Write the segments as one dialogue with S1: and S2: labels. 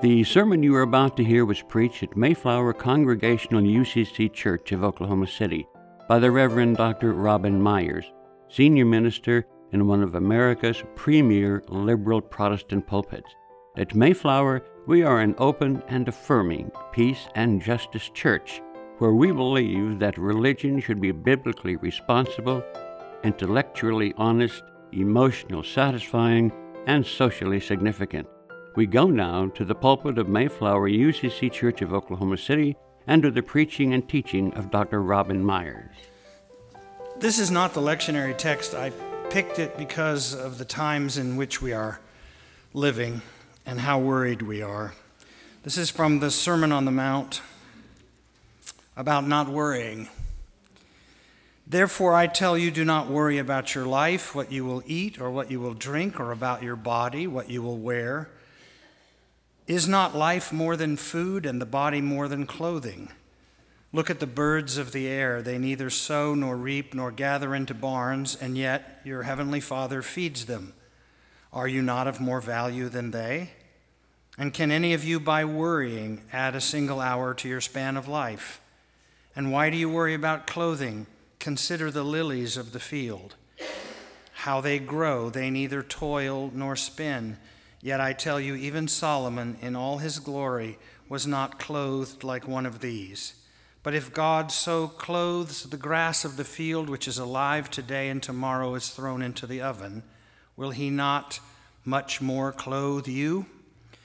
S1: The sermon you are about to hear was preached at Mayflower Congregational UCC Church of Oklahoma City by the Reverend Dr. Robin Meyers, senior minister in one of America's premier liberal Protestant pulpits. At Mayflower, we are an open and affirming peace and justice church where we believe that religion should be biblically responsible, intellectually honest, emotionally satisfying, and socially significant. We go now to the pulpit of Mayflower UCC Church of Oklahoma City under the preaching and teaching of Dr. Robin Meyers.
S2: This is not the lectionary text. I picked it because of the times in which we are living and how worried we are. This is from the Sermon on the Mount about not worrying. Therefore, I tell you, do not worry about your life, what you will eat or what you will drink, or about your body, what you will wear. Is not life more than food and the body more than clothing? Look at the birds of the air. They neither sow nor reap nor gather into barns, and yet your heavenly Father feeds them. Are you not of more value than they? And can any of you, by worrying, add a single hour to your span of life? And why do you worry about clothing? Consider the lilies of the field. How they grow, they neither toil nor spin. Yet I tell you, even Solomon in all his glory was not clothed like one of these. But if God so clothes the grass of the field, which is alive today and tomorrow is thrown into the oven, will he not much more clothe you,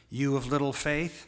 S2: you of little faith?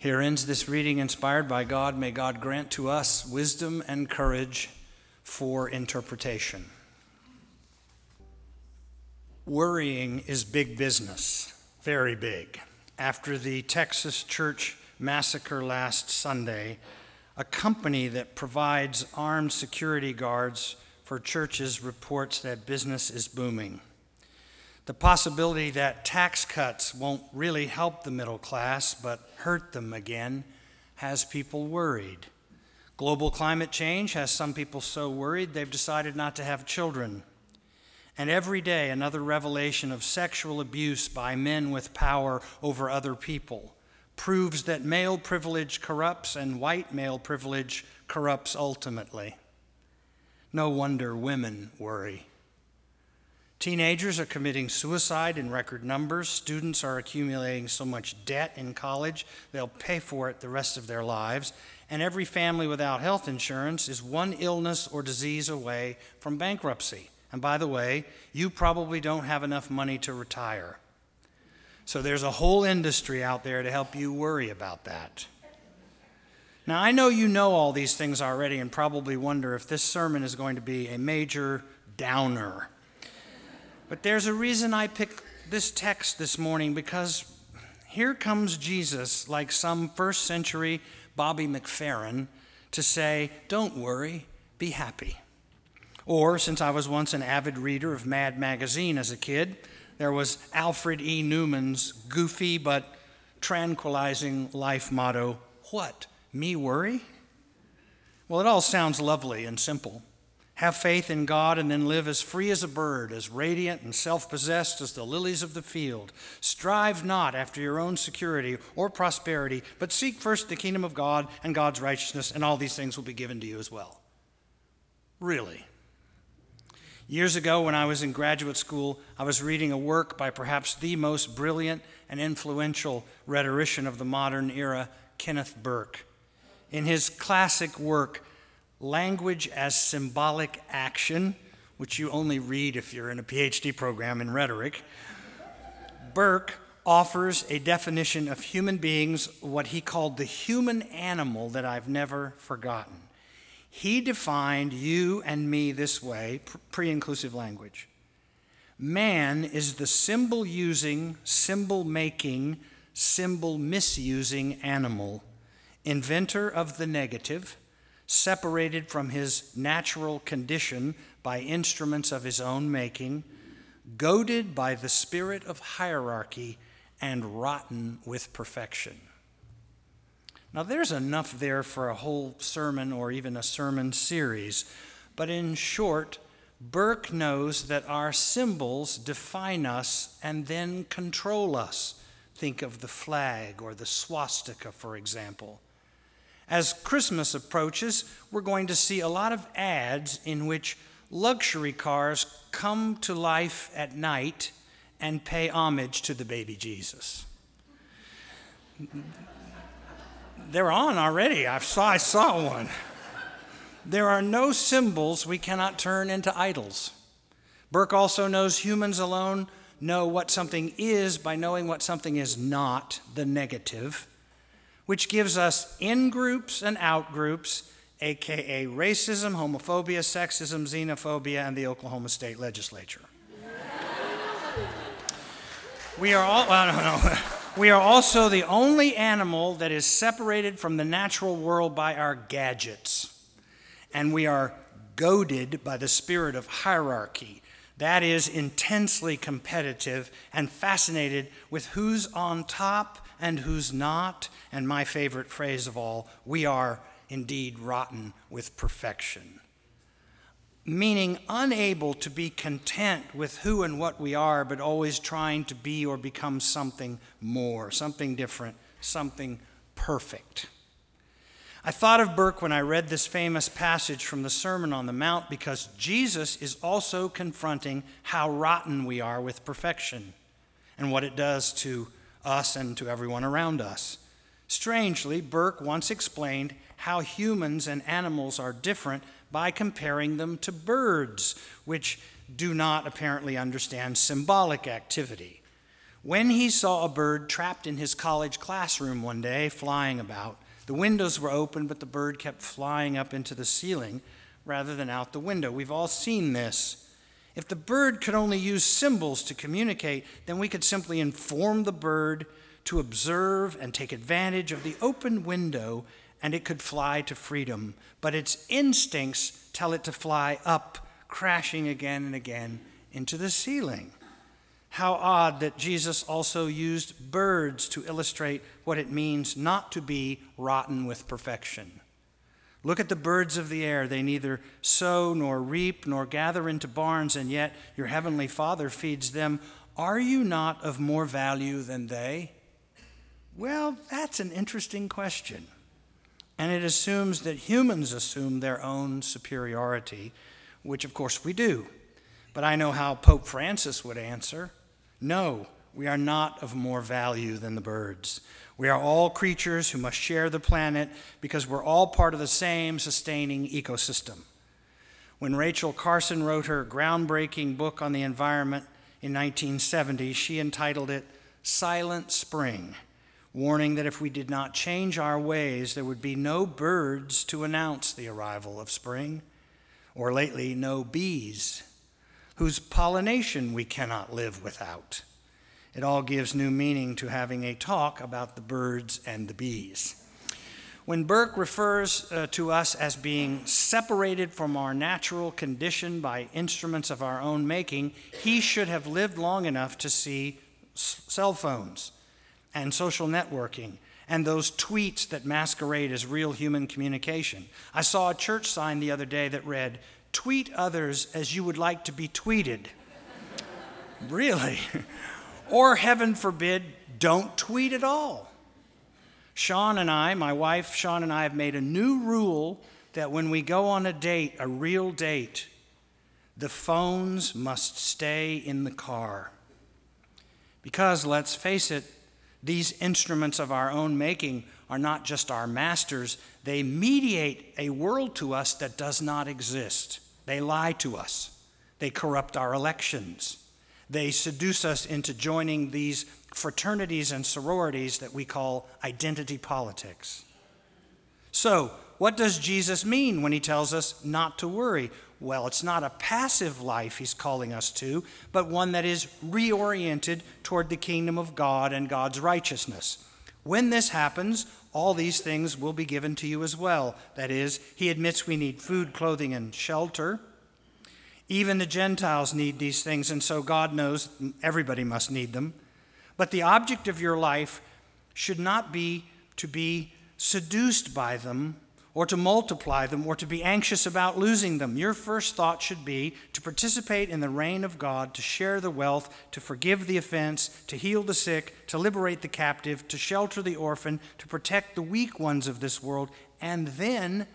S2: Here ends this reading inspired by God. May God grant to us wisdom and courage for interpretation. Worrying is big business, very big. After the Texas church massacre last Sunday, a company that provides armed security guards for churches reports that business is booming the possibility that tax cuts won't really help the middle class but hurt them again has people worried. Global climate change has some people so worried they've decided not to have children. And every day, another revelation of sexual abuse by men with power over other people proves that male privilege corrupts and white male privilege corrupts ultimately. No wonder women worry. Teenagers are committing suicide in record numbers. Students are accumulating so much debt in college, they'll pay for it the rest of their lives. And every family without health insurance is one illness or disease away from bankruptcy. And by the way, you probably don't have enough money to retire. So there's a whole industry out there to help you worry about that. Now, I know you know all these things already and probably wonder if this sermon is going to be a major downer. But there's a reason I picked this text this morning because here comes Jesus, like some first century Bobby McFerrin, to say, Don't worry, be happy. Or, since I was once an avid reader of Mad Magazine as a kid, there was Alfred E. Neuman's goofy but tranquilizing life motto What? Me worry? Well, it all sounds lovely and simple have faith in God, and then live as free as a bird, as radiant and self possessed as the lilies of the field. Strive not after your own security or prosperity, but seek first the kingdom of God and God's righteousness, and all these things will be given to you as well. Really? Years ago, when I was in graduate school, I was reading a work by perhaps the most brilliant and influential rhetorician of the modern era, Kenneth Burke. In his classic work, Language as Symbolic Action, which you only read if you're in a PhD program in rhetoric, Burke offers a definition of human beings, what he called the human animal that I've never forgotten. He defined you and me this way pre inclusive language. Man is the symbol using, symbol making, symbol misusing animal, inventor of the negative, separated from his natural condition by instruments of his own making, goaded by the spirit of hierarchy, and rotten with perfection. Now, there's enough there for a whole sermon or even a sermon series, but in short, Burke knows that our symbols define us and then control us. Think of the flag or the swastika, for example. As Christmas approaches, we're going to see a lot of ads in which luxury cars come to life at night and pay homage to the baby Jesus they're on already. I saw, I saw one. There are no symbols we cannot turn into idols. Burke also knows humans alone know what something is by knowing what something is not, the negative, which gives us in groups and out groups, aka racism, homophobia, sexism, xenophobia, and the Oklahoma State Legislature. we are all, I don't know. We are also the only animal that is separated from the natural world by our gadgets. And we are goaded by the spirit of hierarchy. That is intensely competitive and fascinated with who's on top and who's not. And my favorite phrase of all, we are indeed rotten with perfection meaning unable to be content with who and what we are, but always trying to be or become something more, something different, something perfect. I thought of Burke when I read this famous passage from the Sermon on the Mount because Jesus is also confronting how rotten we are with perfection and what it does to us and to everyone around us. Strangely, Burke once explained how humans and animals are different by comparing them to birds, which do not apparently understand symbolic activity. When he saw a bird trapped in his college classroom one day, flying about, the windows were open, but the bird kept flying up into the ceiling rather than out the window. We've all seen this. If the bird could only use symbols to communicate, then we could simply inform the bird to observe and take advantage of the open window and it could fly to freedom. But its instincts tell it to fly up, crashing again and again into the ceiling. How odd that Jesus also used birds to illustrate what it means not to be rotten with perfection. Look at the birds of the air. They neither sow nor reap nor gather into barns, and yet your heavenly Father feeds them. Are you not of more value than they? Well, that's an interesting question. And it assumes that humans assume their own superiority, which of course we do. But I know how Pope Francis would answer no, we are not of more value than the birds. We are all creatures who must share the planet because we're all part of the same sustaining ecosystem. When Rachel Carson wrote her groundbreaking book on the environment in 1970, she entitled it Silent Spring warning that if we did not change our ways, there would be no birds to announce the arrival of spring, or lately, no bees, whose pollination we cannot live without. It all gives new meaning to having a talk about the birds and the bees. When Burke refers uh, to us as being separated from our natural condition by instruments of our own making, he should have lived long enough to see s- cell phones and social networking and those tweets that masquerade as real human communication. I saw a church sign the other day that read, Tweet others as you would like to be tweeted. really? or, heaven forbid, don't tweet at all. Sean and I, my wife Sean and I, have made a new rule that when we go on a date, a real date, The phones must stay in the car. Because, let's face it, these instruments of our own making are not just our masters, they mediate a world to us that does not exist. They lie to us, they corrupt our elections, they seduce us into joining these fraternities and sororities that we call identity politics. So, what does Jesus mean when he tells us not to worry? Well, it's not a passive life he's calling us to, but one that is reoriented toward the kingdom of God and God's righteousness. When this happens, all these things will be given to you as well. That is, he admits we need food, clothing, and shelter. Even the Gentiles need these things, and so God knows everybody must need them. But the object of your life should not be to be seduced by them or to multiply them or to be anxious about losing them. Your first thought should be to participate in the reign of God, to share the wealth, to forgive the offense, to heal the sick, to liberate the captive, to shelter the orphan, to protect the weak ones of this world, and then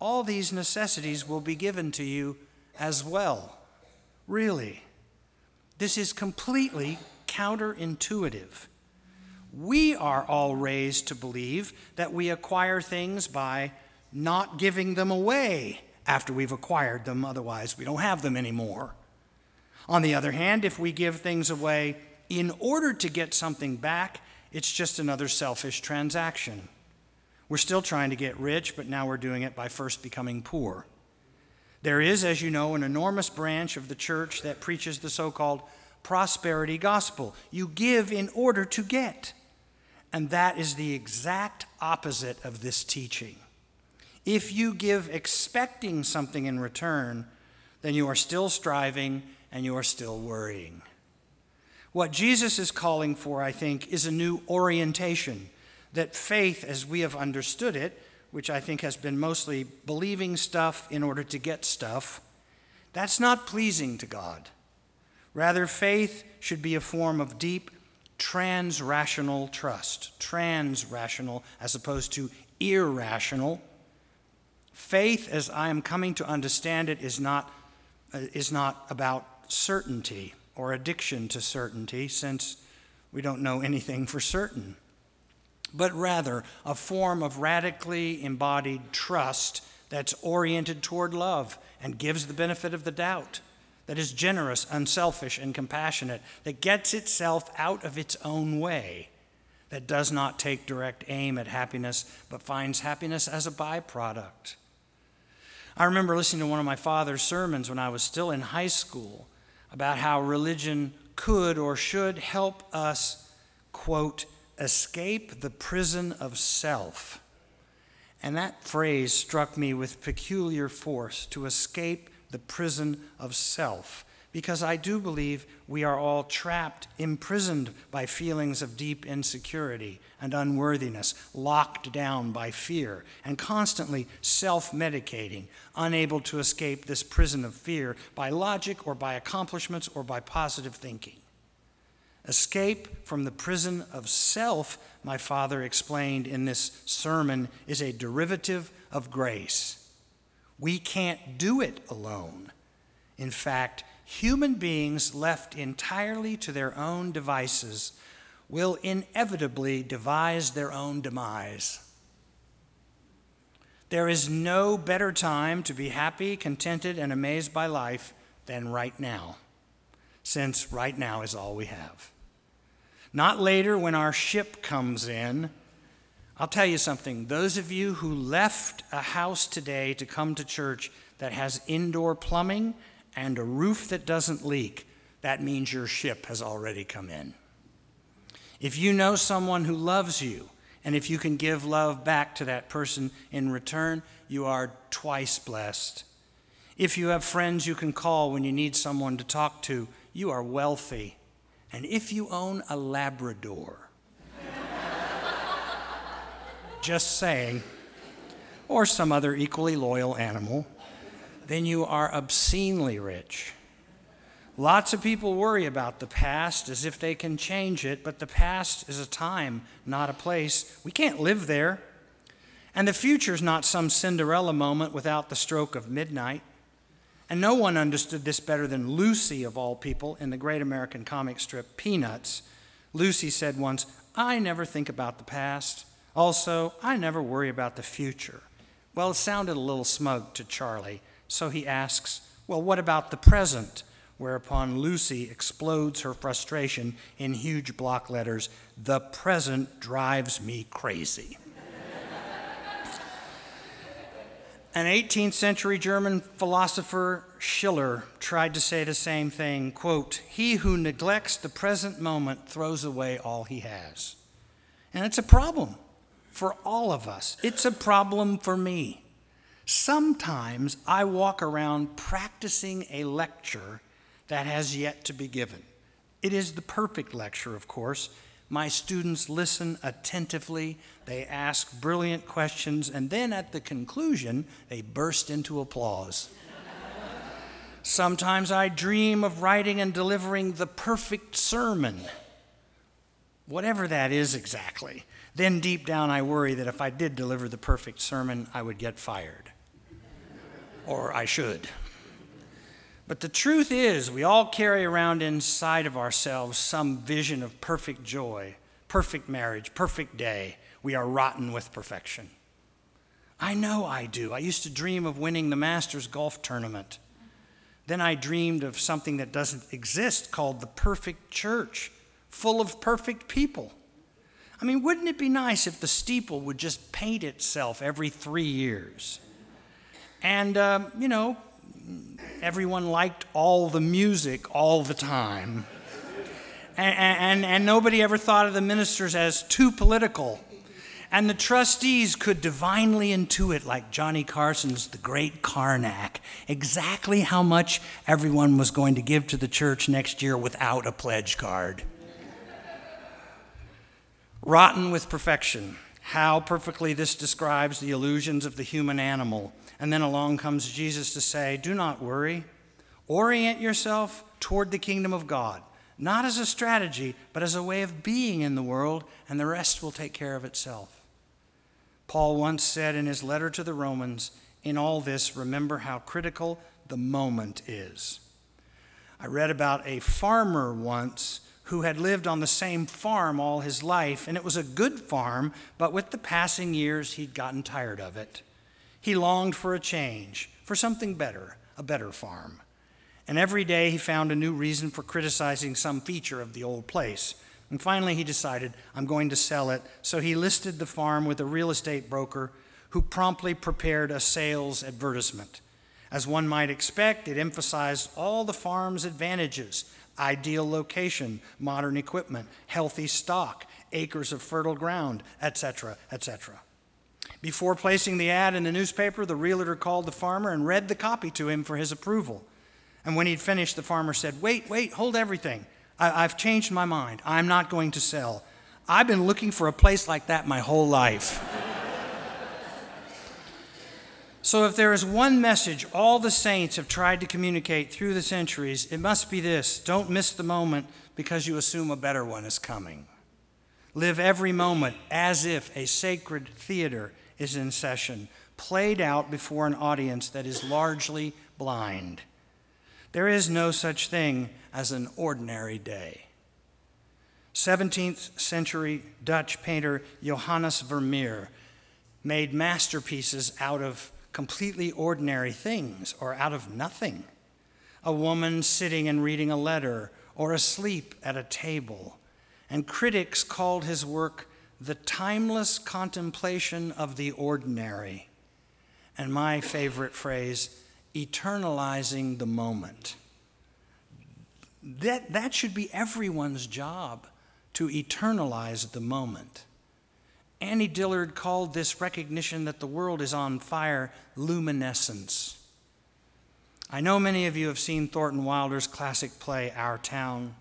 S2: all these necessities will be given to you as well. Really. This is completely counterintuitive. We are all raised to believe that we acquire things by not giving them away after we've acquired them, otherwise, we don't have them anymore. On the other hand, if we give things away in order to get something back, it's just another selfish transaction. We're still trying to get rich, but now we're doing it by first becoming poor. There is, as you know, an enormous branch of the church that preaches the so called prosperity gospel. You give in order to get. And that is the exact opposite of this teaching. If you give expecting something in return, then you are still striving and you are still worrying. What Jesus is calling for, I think, is a new orientation that faith, as we have understood it, which I think has been mostly believing stuff in order to get stuff, that's not pleasing to God. Rather, faith should be a form of deep trans rational trust, trans rational as opposed to irrational Faith, as I am coming to understand it, is not, uh, is not about certainty or addiction to certainty, since we don't know anything for certain, but rather a form of radically embodied trust that's oriented toward love and gives the benefit of the doubt, that is generous, unselfish, and compassionate, that gets itself out of its own way, that does not take direct aim at happiness, but finds happiness as a byproduct. I remember listening to one of my father's sermons when I was still in high school about how religion could or should help us, quote, escape the prison of self. And that phrase struck me with peculiar force to escape the prison of self because I do believe we are all trapped, imprisoned by feelings of deep insecurity and unworthiness, locked down by fear, and constantly self medicating, unable to escape this prison of fear by logic or by accomplishments or by positive thinking. Escape from the prison of self, my father explained in this sermon, is a derivative of grace. We can't do it alone. In fact, human beings left entirely to their own devices will inevitably devise their own demise. There is no better time to be happy, contented, and amazed by life than right now, since right now is all we have. Not later when our ship comes in. I'll tell you something. Those of you who left a house today to come to church that has indoor plumbing and a roof that doesn't leak, that means your ship has already come in. If you know someone who loves you, and if you can give love back to that person in return, you are twice blessed. If you have friends you can call when you need someone to talk to, you are wealthy. And if you own a Labrador, just saying, or some other equally loyal animal, then you are obscenely rich. Lots of people worry about the past as if they can change it, but the past is a time, not a place. We can't live there. And the future is not some Cinderella moment without the stroke of midnight. And no one understood this better than Lucy, of all people, in the great American comic strip Peanuts. Lucy said once, I never think about the past. Also, I never worry about the future. Well, it sounded a little smug to Charlie, so he asks, Well, what about the present? Whereupon Lucy explodes her frustration in huge block letters The present drives me crazy. An 18th century German philosopher, Schiller, tried to say the same thing quote, He who neglects the present moment throws away all he has. And it's a problem for all of us. It's a problem for me. Sometimes I walk around practicing a lecture that has yet to be given. It is the perfect lecture, of course, my students listen attentively, they ask brilliant questions, and then at the conclusion, they burst into applause. Sometimes I dream of writing and delivering the perfect sermon, whatever that is exactly. Then deep down, I worry that if I did deliver the perfect sermon, I would get fired. Or I should. But the truth is, we all carry around inside of ourselves some vision of perfect joy, perfect marriage, perfect day. We are rotten with perfection. I know I do. I used to dream of winning the Masters golf tournament. Then I dreamed of something that doesn't exist called the perfect church, full of perfect people. I mean, wouldn't it be nice if the steeple would just paint itself every three years? And, um, you know, everyone liked all the music all the time. And, and, and, nobody ever thought of the ministers as too political. And the trustees could divinely intuit, like Johnny Carson's The Great Carnac, exactly how much everyone was going to give to the church next year without a pledge card. Rotten with perfection. How perfectly this describes the illusions of the human animal and then along comes Jesus to say, Do not worry. Orient yourself toward the kingdom of God, not as a strategy, but as a way of being in the world, and the rest will take care of itself. Paul once said in his letter to the Romans, In all this, remember how critical the moment is. I read about a farmer once who had lived on the same farm all his life, and it was a good farm, but with the passing years, he'd gotten tired of it. He longed for a change, for something better, a better farm. And every day he found a new reason for criticizing some feature of the old place. And finally he decided, I'm going to sell it. So he listed the farm with a real estate broker who promptly prepared a sales advertisement. As one might expect, it emphasized all the farm's advantages ideal location, modern equipment, healthy stock, acres of fertile ground, etc., etc. Before placing the ad in the newspaper, the realtor called the farmer and read the copy to him for his approval. And when he'd finished, the farmer said, Wait, wait, hold everything. I- have changed my mind. I'm not going to sell. I've been looking for a place like that my whole life. so, if there is one message all the saints have tried to communicate through the centuries, it must be this don't miss the moment because you assume a better one is coming. Live every moment as if a sacred theater is in session, played out before an audience that is largely blind. There is no such thing as an ordinary day. 17th century Dutch painter Johannes Vermeer made masterpieces out of completely ordinary things or out of nothing. A woman sitting and reading a letter or asleep at a table. And critics called his work the timeless contemplation of the ordinary. And my favorite phrase, eternalizing the moment. That, that should be everyone's job to eternalize the moment. Annie Dillard called this recognition that the world is on fire luminescence. I know many of you have seen Thornton Wilder's classic play, Our Town.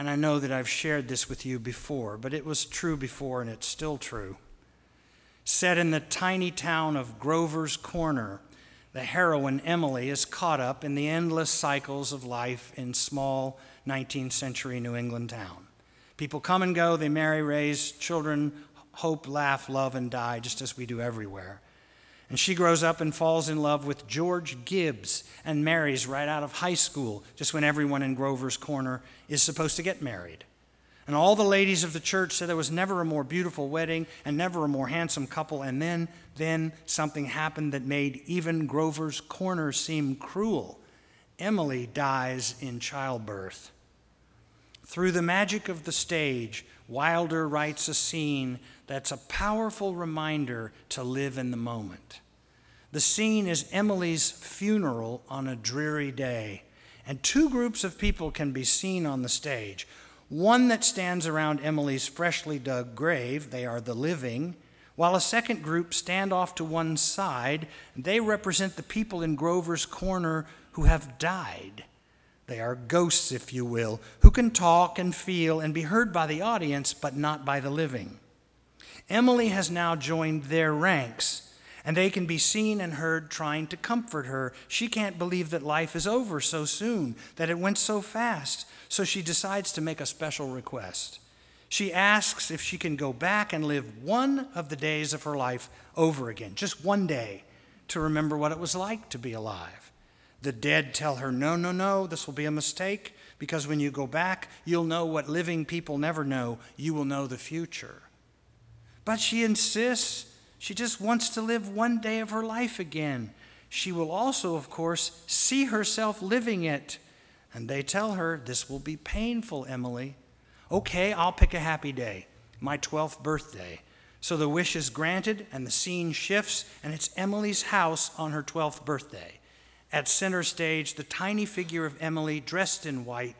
S2: And I know that I've shared this with you before, but it was true before and it's still true. Set in the tiny town of Grover's Corner, the heroine Emily is caught up in the endless cycles of life in small 19th century New England town. People come and go, they marry, raise children, hope, laugh, love, and die, just as we do everywhere. And she grows up and falls in love with George Gibbs and marries right out of high school, just when everyone in Grover's Corner is supposed to get married. And all the ladies of the church said there was never a more beautiful wedding and never a more handsome couple. And then, then something happened that made even Grover's Corner seem cruel. Emily dies in childbirth. Through the magic of the stage, Wilder writes a scene that's a powerful reminder to live in the moment. The scene is Emily's funeral on a dreary day, and two groups of people can be seen on the stage. One that stands around Emily's freshly dug grave, they are the living, while a second group stand off to one side. They represent the people in Grover's Corner who have died. They are ghosts, if you will, who can talk and feel and be heard by the audience, but not by the living. Emily has now joined their ranks, and they can be seen and heard trying to comfort her. She can't believe that life is over so soon, that it went so fast, so she decides to make a special request. She asks if she can go back and live one of the days of her life over again, just one day, to remember what it was like to be alive. The dead tell her, No, no, no, this will be a mistake because when you go back, you'll know what living people never know. You will know the future. But she insists she just wants to live one day of her life again. She will also, of course, see herself living it. And they tell her, This will be painful, Emily. Okay, I'll pick a happy day, my 12th birthday. So the wish is granted, and the scene shifts, and it's Emily's house on her 12th birthday. At center stage, the tiny figure of Emily, dressed in white,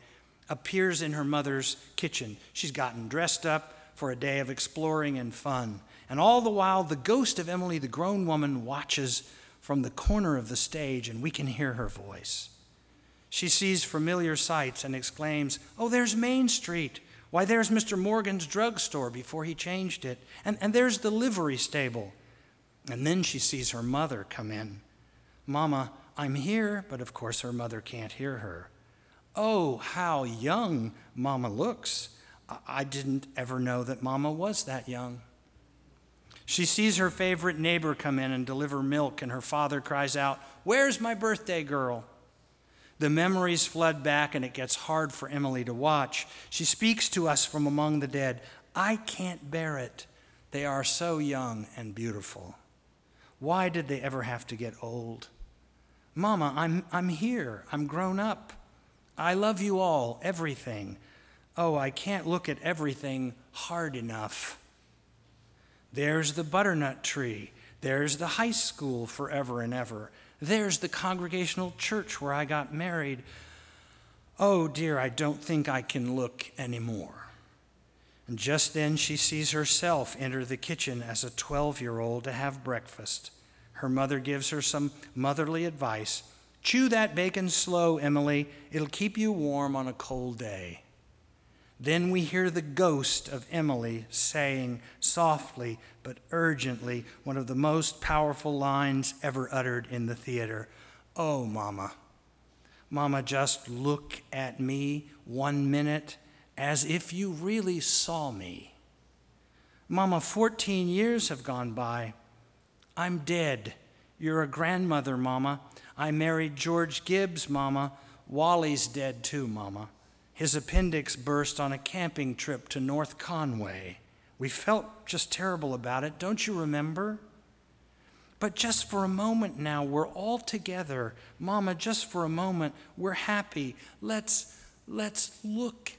S2: appears in her mother's kitchen. She's gotten dressed up for a day of exploring and fun. And all the while, the ghost of Emily, the grown woman, watches from the corner of the stage, and we can hear her voice. She sees familiar sights and exclaims, Oh, there's Main Street. Why, there's Mr. Morgan's drugstore before he changed it. And, and there's the livery stable. And then she sees her mother come in. Mama, I'm here, but of course her mother can't hear her. Oh, how young Mama looks. I didn't ever know that Mama was that young. She sees her favorite neighbor come in and deliver milk, and her father cries out, Where's my birthday girl? The memories flood back, and it gets hard for Emily to watch. She speaks to us from among the dead. I can't bear it. They are so young and beautiful. Why did they ever have to get old? Mama, I'm, I'm here. I'm grown up. I love you all, everything. Oh, I can't look at everything hard enough. There's the butternut tree. There's the high school forever and ever. There's the congregational church where I got married. Oh, dear, I don't think I can look anymore. And just then she sees herself enter the kitchen as a 12 year old to have breakfast. Her mother gives her some motherly advice. Chew that bacon slow, Emily. It'll keep you warm on a cold day. Then we hear the ghost of Emily saying softly but urgently one of the most powerful lines ever uttered in the theater Oh, Mama. Mama, just look at me one minute as if you really saw me. Mama, 14 years have gone by. I'm dead. You're a grandmother, Mama. I married George Gibbs, Mama. Wally's dead too, Mama. His appendix burst on a camping trip to North Conway. We felt just terrible about it, don't you remember? But just for a moment now, we're all together. Mama, just for a moment, we're happy. Let's, let's look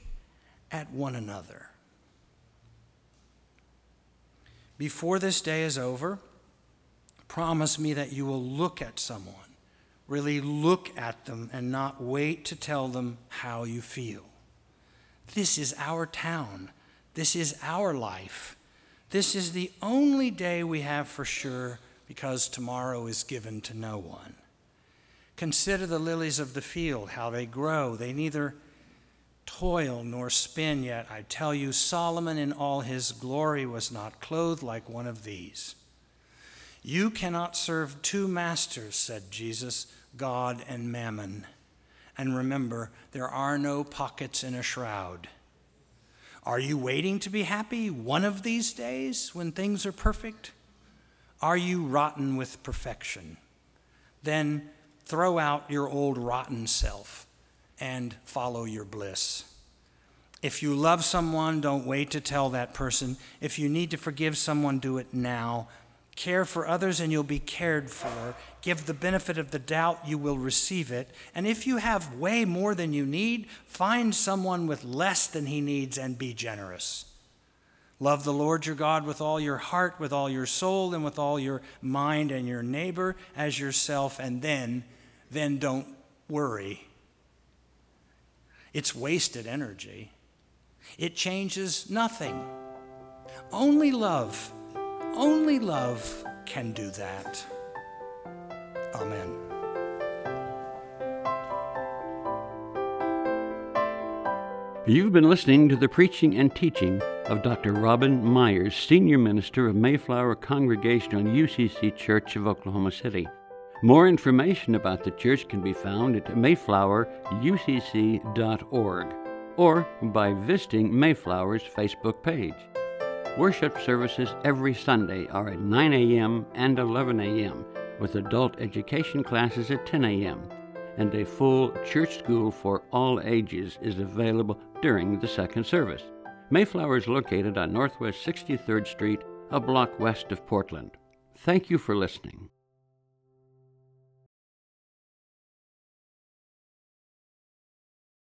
S2: at one another. Before this day is over, Promise me that you will look at someone, really look at them, and not wait to tell them how you feel. This is our town. This is our life. This is the only day we have for sure because tomorrow is given to no one. Consider the lilies of the field, how they grow. They neither toil nor spin, yet I tell you, Solomon in all his glory was not clothed like one of these. You cannot serve two masters, said Jesus, God and mammon. And remember, there are no pockets in a shroud. Are you waiting to be happy one of these days when things are perfect? Are you rotten with perfection? Then throw out your old rotten self and follow your bliss. If you love someone, don't wait to tell that person. If you need to forgive someone, do it now. Care for others and you'll be cared for. Give the benefit of the doubt, you will receive it. And if you have way more than you need, find someone with less than he needs and be generous. Love the Lord your God with all your heart, with all your soul, and with all your mind, and your neighbor as yourself, and then, then don't worry. It's wasted energy. It changes nothing. Only love, only love can do that. Amen.
S1: You've been listening to the preaching and teaching of Dr. Robin Meyers, Senior Minister of Mayflower Congregational UCC Church of Oklahoma City. More information about the church can be found at mayflowerucc.org or by visiting Mayflower's Facebook page. Worship services every Sunday are at 9 a.m. and 11 a.m., with adult education classes at 10 a.m., and a full church school for all ages is available during the second service. Mayflower is located on Northwest 63rd Street, a block west of Portland. Thank you for listening.